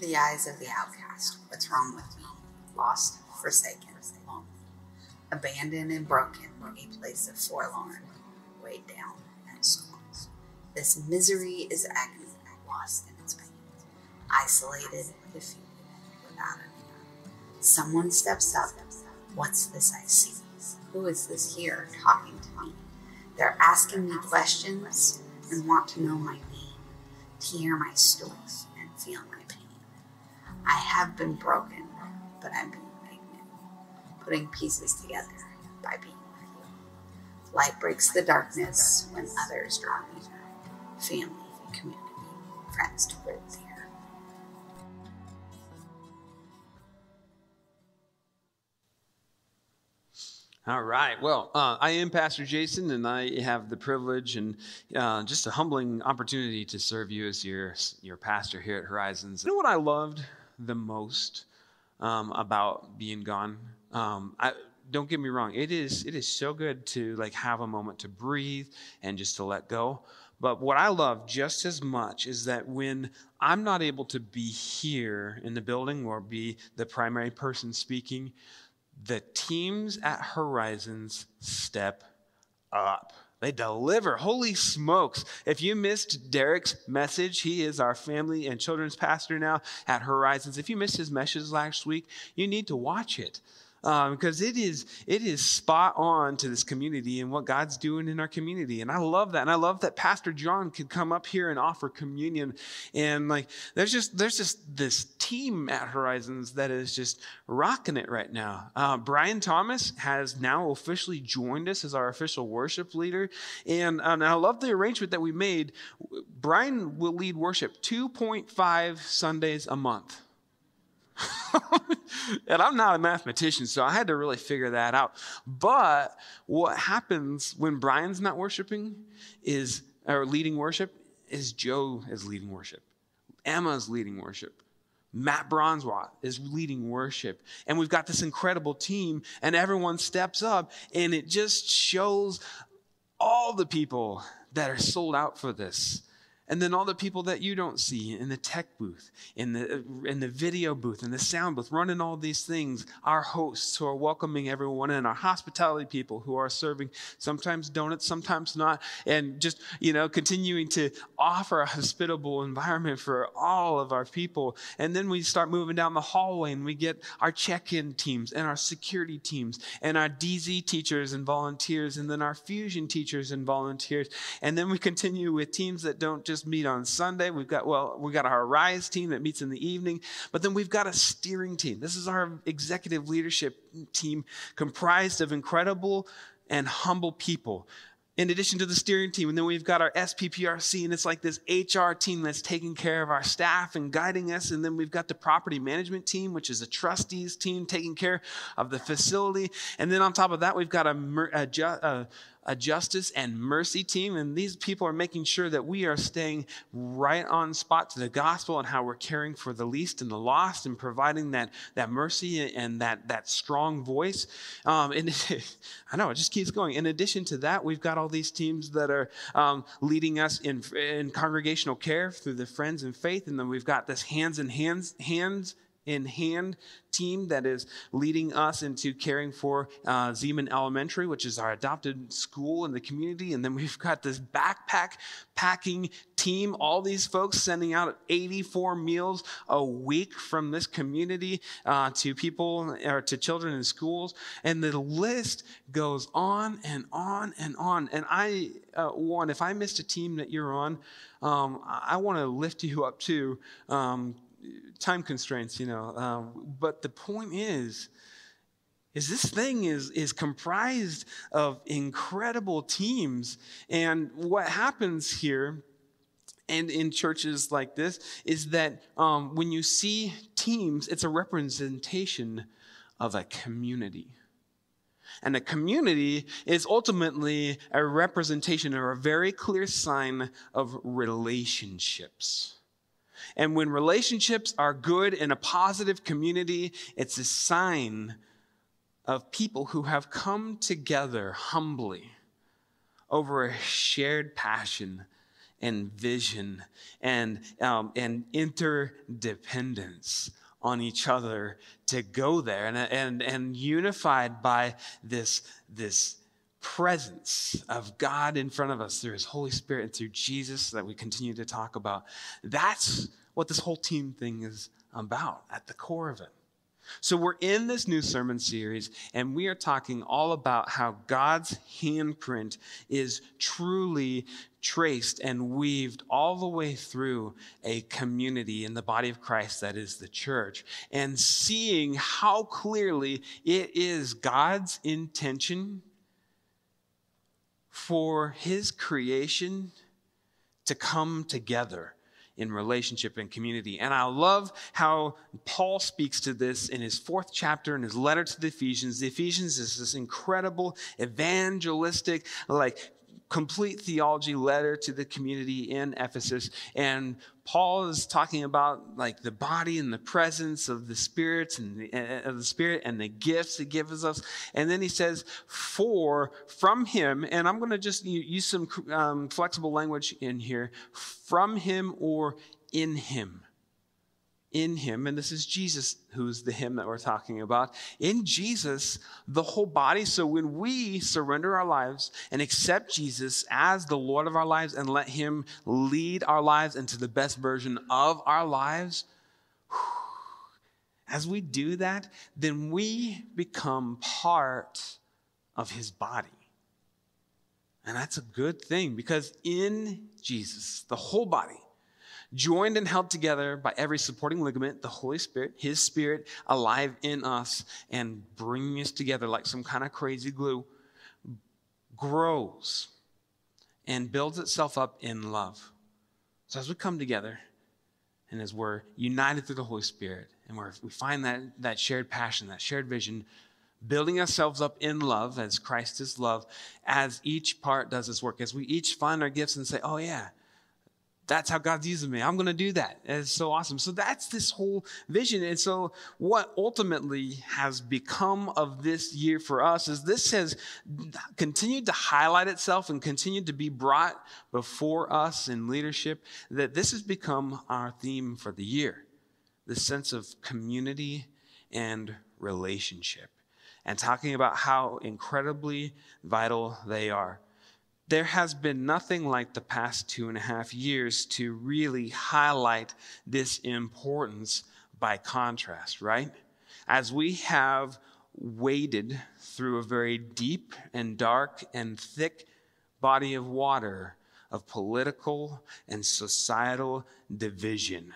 The eyes of the outcast. What's wrong with me? Lost, forsaken, lonely, abandoned and broken, a place of forlorn, weighed down and scorns. This misery is agony, lost in its pain, isolated, defeated, without a name. Someone steps up. What's this I see? Who is this here talking to me? They're asking me questions and want to know my name, to hear my story and feel my. I have been broken, but I'm being putting pieces together by being with you. Light breaks the darkness when others draw near. Family, community, friends to live there. All right. Well, uh, I am Pastor Jason, and I have the privilege and uh, just a humbling opportunity to serve you as your your pastor here at Horizons. You know what I loved the most um, about being gone? Um, I, don't get me wrong. It is it is so good to like have a moment to breathe and just to let go. But what I love just as much is that when I'm not able to be here in the building or be the primary person speaking, the teams at Horizons step up. They deliver. Holy smokes. If you missed Derek's message, he is our family and children's pastor now at Horizons. If you missed his message last week, you need to watch it um, because it is it is spot on to this community and what God's doing in our community. And I love that. And I love that Pastor John could come up here and offer communion. And like there's just there's just this team at Horizons that is just rocking it right now. Uh, Brian Thomas has now officially joined us as our official worship leader. And, and I love the arrangement that we made. Brian will lead worship 2.5 Sundays a month. and I'm not a mathematician, so I had to really figure that out. But what happens when Brian's not worshiping is, or leading worship, is Joe is leading worship. Emma's leading worship. Matt Bronzewat is leading worship. And we've got this incredible team, and everyone steps up, and it just shows all the people that are sold out for this and then all the people that you don't see in the tech booth, in the, uh, in the video booth, in the sound booth, running all these things, our hosts who are welcoming everyone and our hospitality people who are serving sometimes donuts, sometimes not, and just, you know, continuing to offer a hospitable environment for all of our people. And then we start moving down the hallway and we get our check-in teams and our security teams and our DZ teachers and volunteers and then our fusion teachers and volunteers. And then we continue with teams that don't just just meet on Sunday. We've got, well, we've got our Rise team that meets in the evening, but then we've got a steering team. This is our executive leadership team comprised of incredible and humble people in addition to the steering team. And then we've got our SPPRC, and it's like this HR team that's taking care of our staff and guiding us. And then we've got the property management team, which is a trustees team taking care of the facility. And then on top of that, we've got a, a, a a justice and mercy team, and these people are making sure that we are staying right on spot to the gospel and how we're caring for the least and the lost and providing that, that mercy and that, that strong voice. Um, and I know it just keeps going. In addition to that, we've got all these teams that are um, leading us in, in congregational care through the Friends and Faith, and then we've got this hands in hands hands in hand team that is leading us into caring for uh, Zeman Elementary, which is our adopted school in the community. And then we've got this backpack packing team, all these folks sending out 84 meals a week from this community uh, to people or to children in schools. And the list goes on and on and on. And I, uh, one, if I missed a team that you're on, um, I want to lift you up too. Um, time constraints, you know. Um, but the point is, is this thing is, is comprised of incredible teams. And what happens here and in churches like this is that um, when you see teams, it's a representation of a community. And a community is ultimately a representation or a very clear sign of relationships. And when relationships are good in a positive community, it's a sign of people who have come together humbly over a shared passion and vision and, um, and interdependence on each other to go there. And, and, and unified by this, this presence of God in front of us through his Holy Spirit and through Jesus that we continue to talk about. That's what this whole team thing is about at the core of it. So, we're in this new sermon series, and we are talking all about how God's handprint is truly traced and weaved all the way through a community in the body of Christ that is the church, and seeing how clearly it is God's intention for his creation to come together in relationship and community. And I love how Paul speaks to this in his fourth chapter in his letter to the Ephesians. The Ephesians is this incredible evangelistic, like complete theology letter to the community in Ephesus. And Paul is talking about like the body and the presence of the spirits and the, uh, of the spirit and the gifts he gives us. And then he says, for from him, and I'm going to just use some um, flexible language in here, from him or in him in him, and this is Jesus who's the him that we're talking about. In Jesus, the whole body. So when we surrender our lives and accept Jesus as the Lord of our lives and let him lead our lives into the best version of our lives, as we do that, then we become part of his body. And that's a good thing because in Jesus, the whole body, joined and held together by every supporting ligament, the Holy Spirit, His Spirit alive in us and bringing us together like some kind of crazy glue, grows and builds itself up in love. So as we come together and as we're united through the Holy Spirit and we find that, that shared passion, that shared vision, building ourselves up in love as Christ is love, as each part does its work, as we each find our gifts and say, oh yeah, that's how God's using me. I'm going to do that. It's so awesome. So that's this whole vision. And so what ultimately has become of this year for us is this has continued to highlight itself and continued to be brought before us in leadership that this has become our theme for the year. The sense of community and relationship and talking about how incredibly vital they are there has been nothing like the past two and a half years to really highlight this importance by contrast, right? As we have waded through a very deep and dark and thick body of water of political and societal division.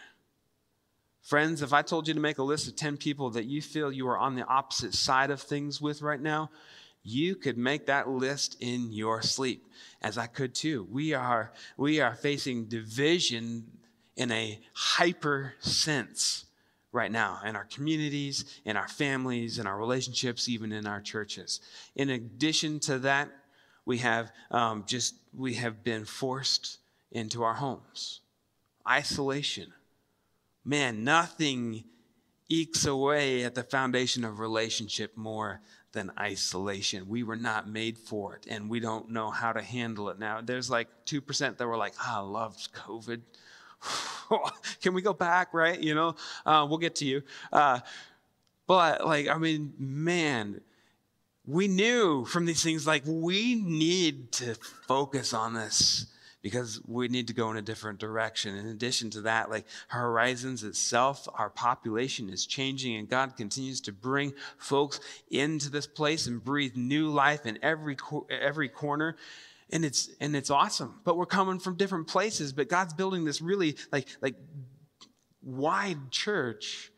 Friends, if I told you to make a list of 10 people that you feel you are on the opposite side of things with right now, you could make that list in your sleep, as I could too. We are, we are facing division in a hyper sense right now in our communities, in our families, in our relationships, even in our churches. In addition to that, we have um, just we have been forced into our homes. Isolation. Man, nothing ekes away at the foundation of relationship more than isolation. We were not made for it, and we don't know how to handle it now. There's like 2% that were like, ah, I love COVID. Can we go back, right? You know, uh, we'll get to you. Uh, but, like, I mean, man, we knew from these things, like, we need to focus on this because we need to go in a different direction. In addition to that, like Horizons itself, our population is changing, and God continues to bring folks into this place and breathe new life in every every corner. And it's and it's awesome. But we're coming from different places, but God's building this really like like wide church.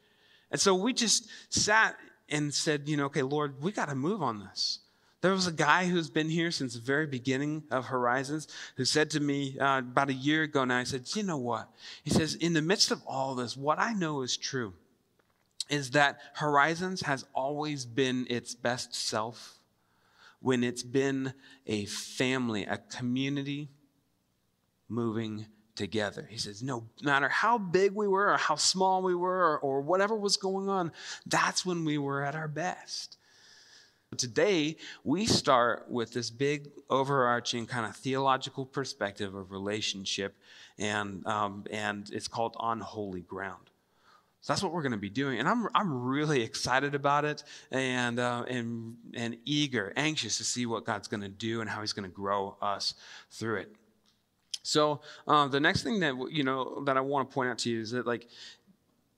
And so we just sat and said, you know, okay, Lord, we got to move on this. There was a guy who's been here since the very beginning of Horizons who said to me uh, about a year ago now, I said, You know what? He says, In the midst of all this, what I know is true is that Horizons has always been its best self when it's been a family, a community moving together. He says, no matter how big we were or how small we were or, or whatever was going on, that's when we were at our best. So today, we start with this big, overarching kind of theological perspective of relationship, and, um, and it's called On Holy Ground. So that's what we're going to be doing, and I'm I'm really excited about it, and uh, and and eager, anxious to see what God's going to do and how He's going to grow us through it. So uh, the next thing that you know that I want to point out to you is that like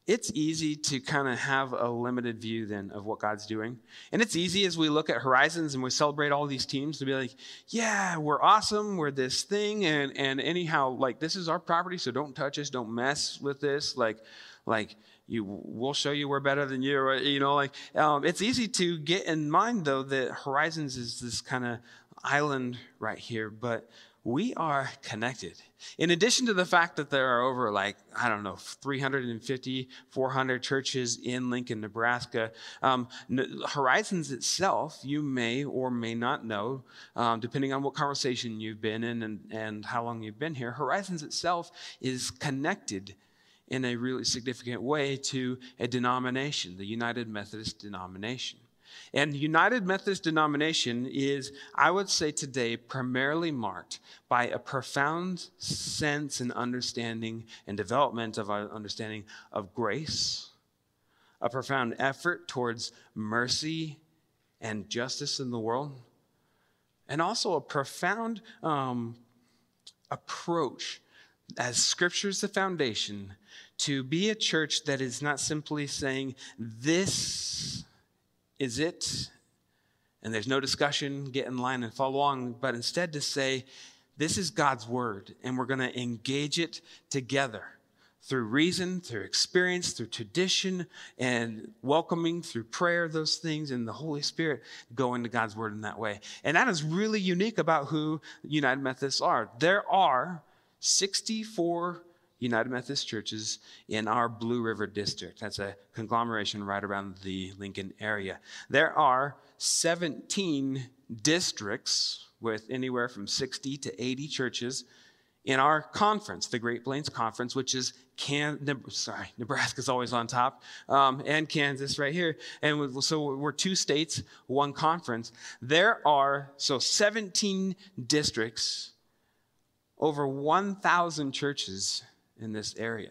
it's easy to kind of have a limited view then of what God's doing. And it's easy as we look at horizons and we celebrate all these teams to be like, yeah, we're awesome, we're this thing, and and anyhow, like this is our property, so don't touch us, don't mess with this. Like, like you we'll show you we're better than you, or, you know, like um, it's easy to get in mind though that horizons is this kind of island right here, but we are connected. In addition to the fact that there are over like, I don't know, 350, 400 churches in Lincoln, Nebraska, um, Horizons itself, you may or may not know, um, depending on what conversation you've been in and, and how long you've been here, Horizons itself is connected in a really significant way to a denomination, the United Methodist denomination. And United Methodist denomination is, I would say today, primarily marked by a profound sense and understanding and development of our understanding of grace, a profound effort towards mercy and justice in the world, and also a profound um, approach as Scripture is the foundation to be a church that is not simply saying, This is it, and there's no discussion, get in line and follow along, but instead to say, This is God's word, and we're going to engage it together through reason, through experience, through tradition, and welcoming through prayer, those things, and the Holy Spirit going to God's Word in that way. And that is really unique about who United Methodists are. There are 64 United Methodist churches in our Blue River district. That's a conglomeration right around the Lincoln area. There are 17 districts with anywhere from 60 to 80 churches in our conference, the Great Plains Conference, which is Can, sorry, Nebraska's always on top, um, and Kansas right here. And so we're two states, one conference. There are, so 17 districts, over 1,000 churches in this area.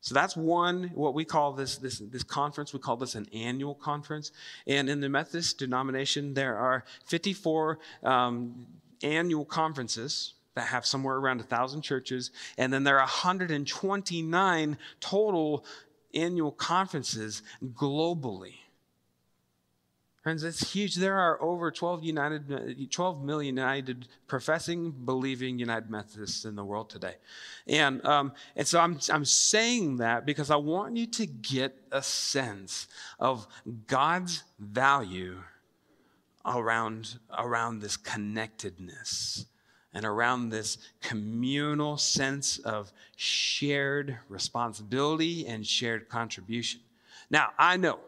So that's one, what we call this, this, this conference, we call this an annual conference. And in the Methodist denomination, there are 54 um, annual conferences that have somewhere around 1,000 churches. And then there are 129 total annual conferences globally. Friends, it's huge. There are over 12, United, 12 million United professing, believing United Methodists in the world today. And, um, and so I'm, I'm saying that because I want you to get a sense of God's value around, around this connectedness and around this communal sense of shared responsibility and shared contribution. Now, I know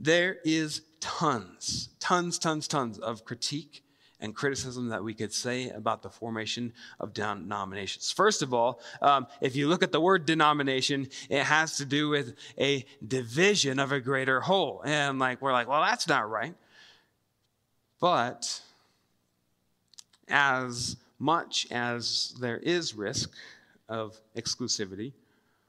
there is tons, tons, tons, tons of critique and criticism that we could say about the formation of denominations. First of all, um, if you look at the word denomination, it has to do with a division of a greater whole. And like we're like, well, that's not right. But as much as there is risk of exclusivity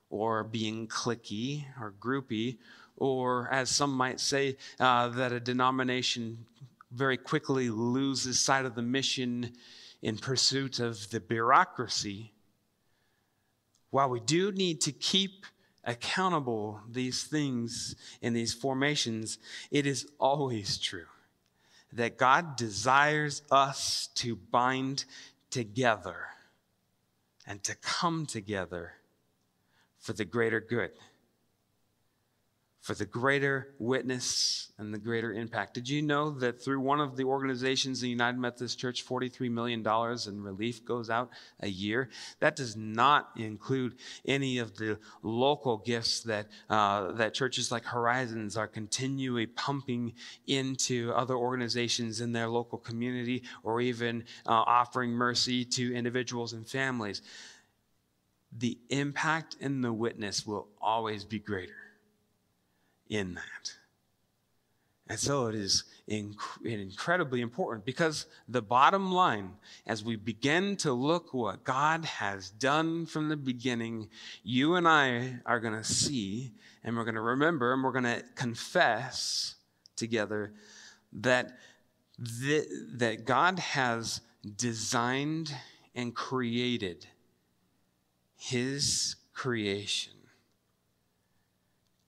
or being clicky or groupy or as some might say, uh, that a denomination very quickly loses sight of the mission in pursuit of the bureaucracy. While we do need to keep accountable these things in these formations, it is always true that God desires us to bind together and to come together for the greater good for the greater witness and the greater impact. Did you know that through one of the organizations, the United Methodist Church, $43 million in relief goes out a year? That does not include any of the local gifts that, uh, that churches like Horizons are continually pumping into other organizations in their local community or even uh, offering mercy to individuals and families. The impact and the witness will always be greater in that. And so it is inc- incredibly important because the bottom line, as we begin to look what God has done from the beginning, you and I are going to see and we're going to remember and we're going to confess together that, th- that God has designed and created his creation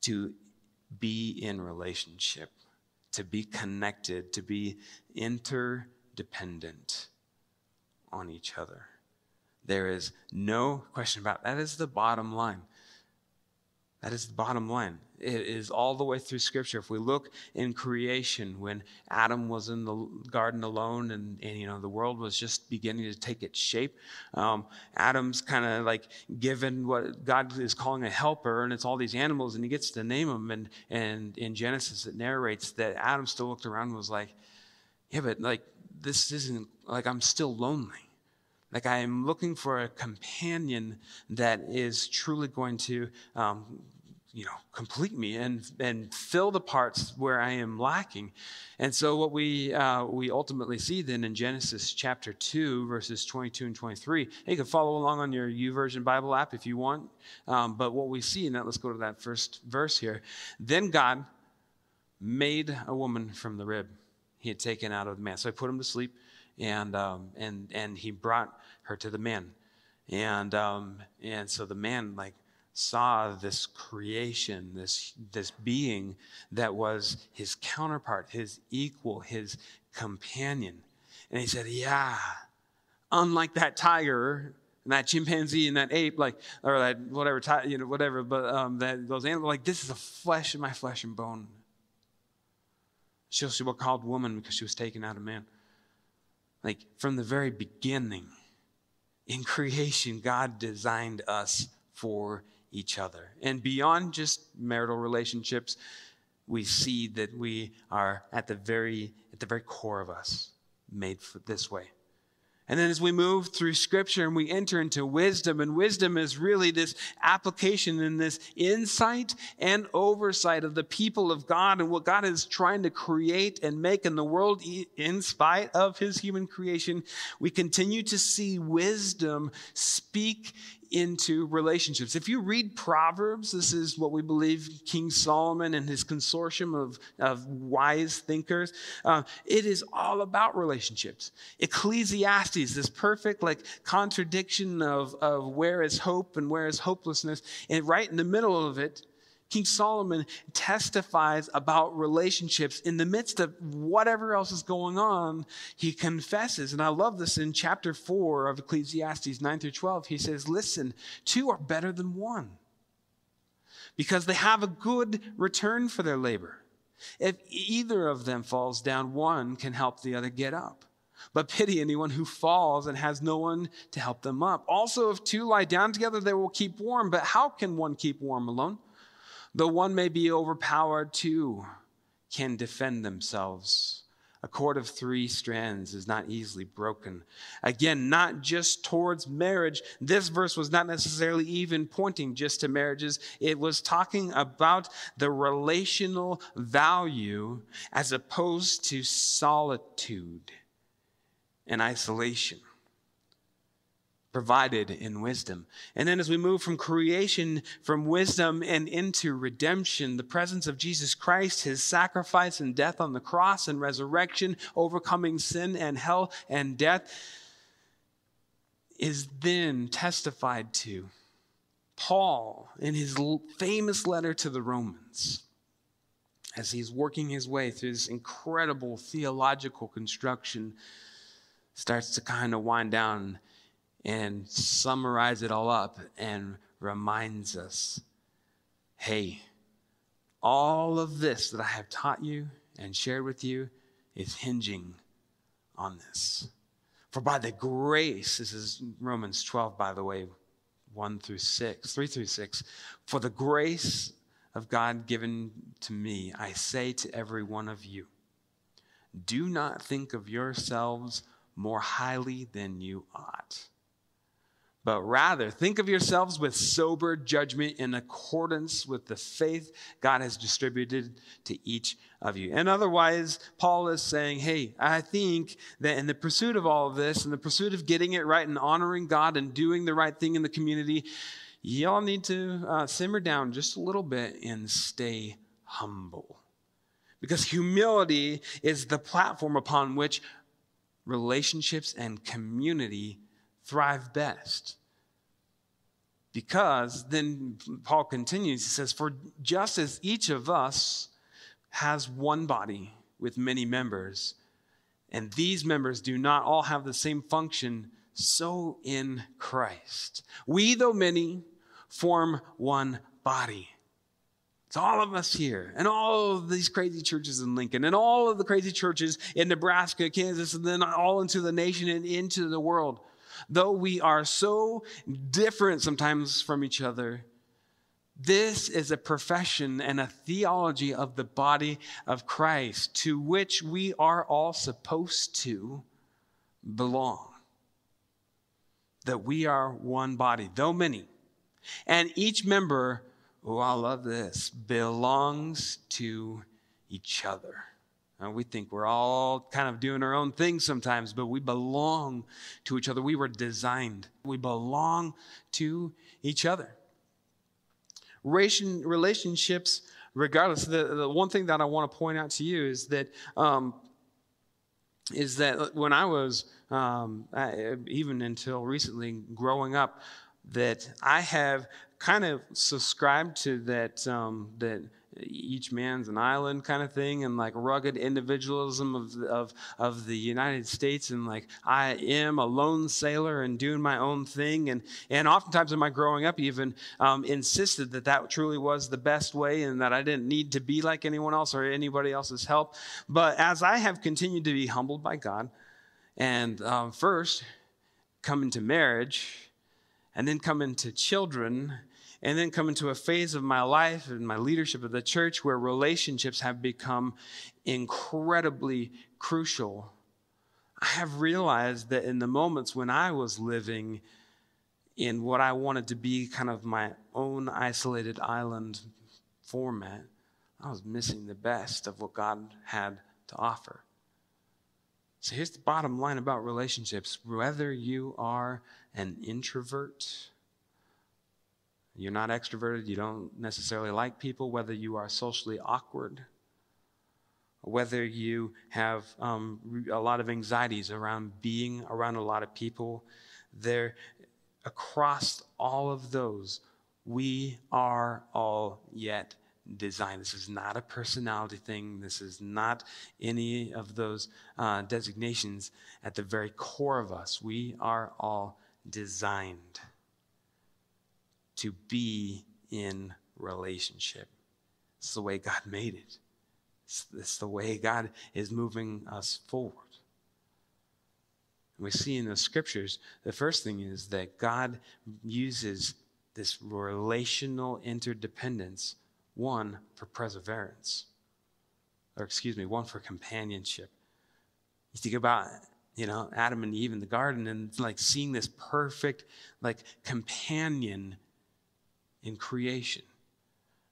to be in relationship, to be connected, to be interdependent on each other. There is no question about that is the bottom line. That is the bottom line. It is all the way through Scripture. If we look in creation, when Adam was in the garden alone, and, and you know the world was just beginning to take its shape, um, Adam's kind of like given what God is calling a helper, and it's all these animals, and he gets to name them. And and in Genesis, it narrates that Adam still looked around and was like, "Yeah, but like this isn't like I'm still lonely." Like I am looking for a companion that is truly going to um, you know, complete me and, and fill the parts where I am lacking. And so, what we, uh, we ultimately see then in Genesis chapter 2, verses 22 and 23, you can follow along on your YouVersion Bible app if you want. Um, but what we see in that, let's go to that first verse here. Then God made a woman from the rib he had taken out of the man. So, he put him to sleep, and, um, and, and he brought her to the man. And, um, and so the man, like, saw this creation, this, this being that was his counterpart, his equal, his companion. And he said, Yeah, unlike that tiger and that chimpanzee and that ape, like, or that whatever, you know, whatever, but um, that those animals, like, this is a flesh of my flesh and bone. She was called woman because she was taken out of man. Like, from the very beginning, in creation, God designed us for each other. And beyond just marital relationships, we see that we are at the very at the very core of us made this way. And then as we move through scripture and we enter into wisdom, and wisdom is really this application and this insight and oversight of the people of God and what God is trying to create and make in the world in spite of his human creation, we continue to see wisdom speak into relationships. If you read Proverbs, this is what we believe King Solomon and his consortium of, of wise thinkers, uh, it is all about relationships. Ecclesiastes, this perfect like contradiction of, of where is hope and where is hopelessness, and right in the middle of it, King Solomon testifies about relationships in the midst of whatever else is going on. He confesses, and I love this in chapter 4 of Ecclesiastes 9 through 12. He says, Listen, two are better than one because they have a good return for their labor. If either of them falls down, one can help the other get up. But pity anyone who falls and has no one to help them up. Also, if two lie down together, they will keep warm. But how can one keep warm alone? Though one may be overpowered, two can defend themselves. A cord of three strands is not easily broken. Again, not just towards marriage. This verse was not necessarily even pointing just to marriages. It was talking about the relational value as opposed to solitude and isolation provided in wisdom. And then as we move from creation, from wisdom and into redemption, the presence of Jesus Christ, his sacrifice and death on the cross and resurrection, overcoming sin and hell and death, is then testified to. Paul, in his famous letter to the Romans, as he's working his way through this incredible theological construction, starts to kind of wind down and summarize it all up and reminds us hey, all of this that I have taught you and shared with you is hinging on this. For by the grace, this is Romans 12, by the way, 1 through 6, 3 through 6. For the grace of God given to me, I say to every one of you, do not think of yourselves more highly than you ought but rather think of yourselves with sober judgment in accordance with the faith God has distributed to each of you. And otherwise, Paul is saying, hey, I think that in the pursuit of all of this, in the pursuit of getting it right and honoring God and doing the right thing in the community, y'all need to uh, simmer down just a little bit and stay humble. Because humility is the platform upon which relationships and community thrive best. Because then Paul continues, he says, For just as each of us has one body with many members, and these members do not all have the same function, so in Christ. We, though many, form one body. It's all of us here, and all of these crazy churches in Lincoln, and all of the crazy churches in Nebraska, Kansas, and then all into the nation and into the world. Though we are so different sometimes from each other, this is a profession and a theology of the body of Christ to which we are all supposed to belong. That we are one body, though many, and each member oh, I love this, belongs to each other. And we think we're all kind of doing our own thing sometimes, but we belong to each other. We were designed, we belong to each other. relationships, regardless, the, the one thing that I want to point out to you is that. Um, is that when I was, um, I, even until recently, growing up, that I have kind of subscribed to that um, that each man's an island kind of thing and like rugged individualism of, of, of the United States and like I am a lone sailor and doing my own thing and, and oftentimes in my growing up even um, insisted that that truly was the best way and that I didn't need to be like anyone else or anybody else's help. But as I have continued to be humbled by God and um, first come into marriage and then come into children and then come into a phase of my life and my leadership of the church where relationships have become incredibly crucial. I have realized that in the moments when I was living in what I wanted to be kind of my own isolated island format, I was missing the best of what God had to offer. So here's the bottom line about relationships whether you are an introvert you're not extroverted, you don't necessarily like people, whether you are socially awkward, whether you have um, a lot of anxieties around being around a lot of people, there, across all of those, we are all yet designed. This is not a personality thing. This is not any of those uh, designations. At the very core of us, we are all designed to be in relationship. It's the way God made it. It's, it's the way God is moving us forward. We see in the scriptures, the first thing is that God uses this relational interdependence, one for perseverance, or excuse me, one for companionship. You think about you know Adam and Eve in the garden and like seeing this perfect like companion in creation,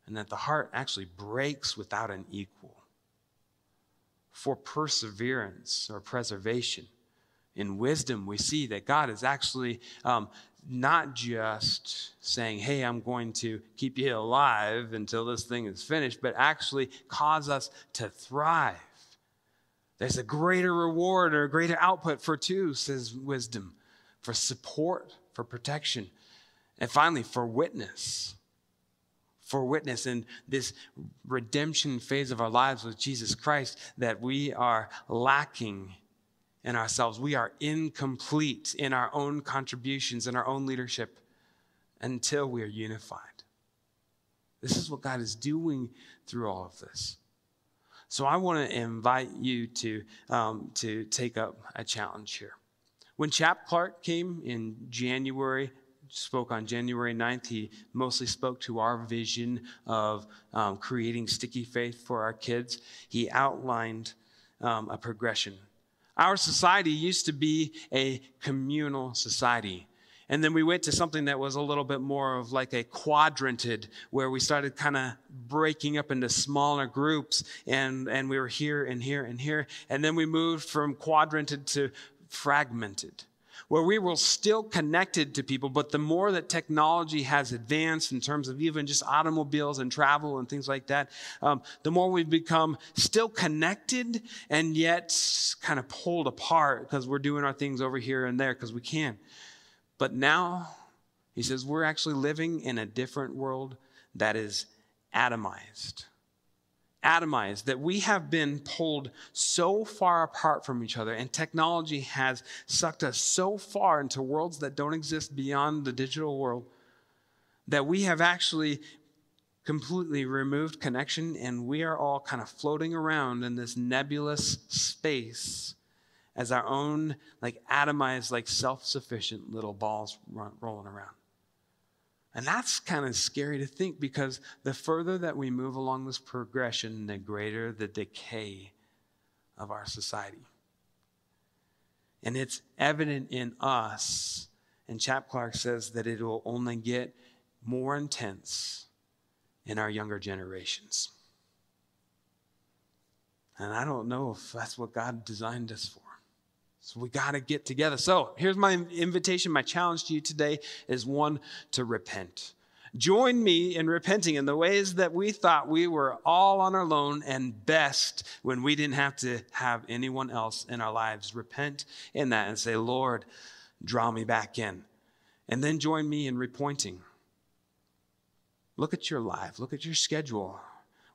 and that the heart actually breaks without an equal. For perseverance or preservation, in wisdom, we see that God is actually um, not just saying, Hey, I'm going to keep you alive until this thing is finished, but actually cause us to thrive. There's a greater reward or a greater output for two, says wisdom, for support, for protection, and finally, for witness. For witness in this redemption phase of our lives with Jesus Christ, that we are lacking in ourselves. We are incomplete in our own contributions and our own leadership until we are unified. This is what God is doing through all of this. So I want to invite you to, um, to take up a challenge here. When Chap Clark came in January spoke on January 9th, he mostly spoke to our vision of um, creating sticky faith for our kids. He outlined um, a progression. Our society used to be a communal society. And then we went to something that was a little bit more of like a quadranted, where we started kind of breaking up into smaller groups, and, and we were here and here and here. And then we moved from quadranted to fragmented where we were still connected to people, but the more that technology has advanced in terms of even just automobiles and travel and things like that, um, the more we've become still connected and yet kind of pulled apart because we're doing our things over here and there because we can. But now, he says, we're actually living in a different world that is atomized atomized, that we have been pulled so far apart from each other, and technology has sucked us so far into worlds that don't exist beyond the digital world, that we have actually completely removed connection, and we are all kind of floating around in this nebulous space as our own, like atomized, like self sufficient little balls run, rolling around. And that's kind of scary to think because the further that we move along this progression, the greater the decay of our society. And it's evident in us. And Chap Clark says that it will only get more intense in our younger generations. And I don't know if that's what God designed us for. So we got to get together. So here's my invitation. My challenge to you today is one to repent. Join me in repenting in the ways that we thought we were all on our own and best when we didn't have to have anyone else in our lives. Repent in that and say, Lord, draw me back in. And then join me in repointing. Look at your life, look at your schedule.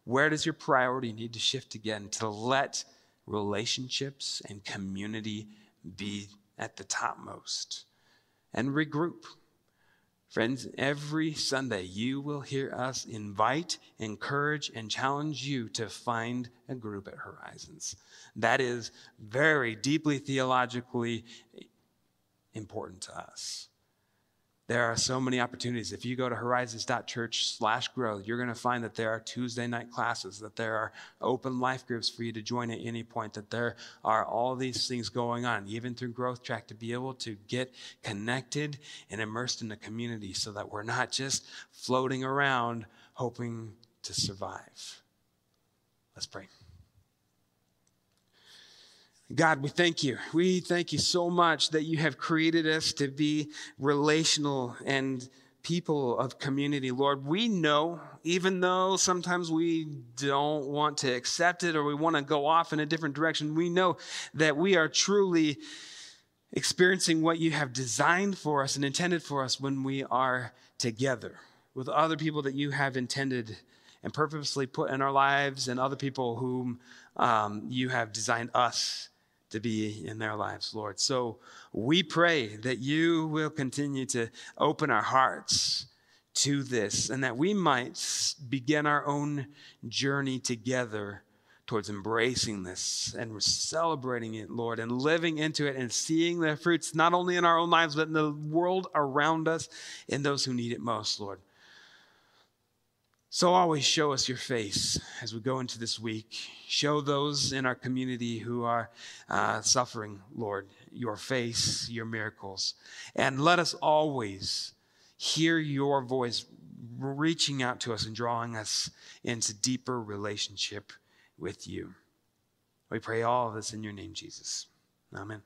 Where does your priority need to shift again to let relationships and community be at the topmost and regroup. Friends, every Sunday you will hear us invite, encourage, and challenge you to find a group at Horizons. That is very deeply theologically important to us. There are so many opportunities. If you go to horizons.church slash grow, you're going to find that there are Tuesday night classes, that there are open life groups for you to join at any point, that there are all these things going on, even through Growth Track, to be able to get connected and immersed in the community so that we're not just floating around hoping to survive. Let's pray. God, we thank you. We thank you so much that you have created us to be relational and people of community. Lord, we know, even though sometimes we don't want to accept it or we want to go off in a different direction, we know that we are truly experiencing what you have designed for us and intended for us when we are together with other people that you have intended and purposely put in our lives and other people whom um, you have designed us to be in their lives, Lord. So we pray that you will continue to open our hearts to this and that we might begin our own journey together towards embracing this and celebrating it, Lord, and living into it and seeing the fruits not only in our own lives, but in the world around us and those who need it most, Lord. So always show us your face as we go into this week. Show those in our community who are uh, suffering, Lord, your face, your miracles. And let us always hear your voice reaching out to us and drawing us into deeper relationship with you. We pray all of this in your name, Jesus. Amen.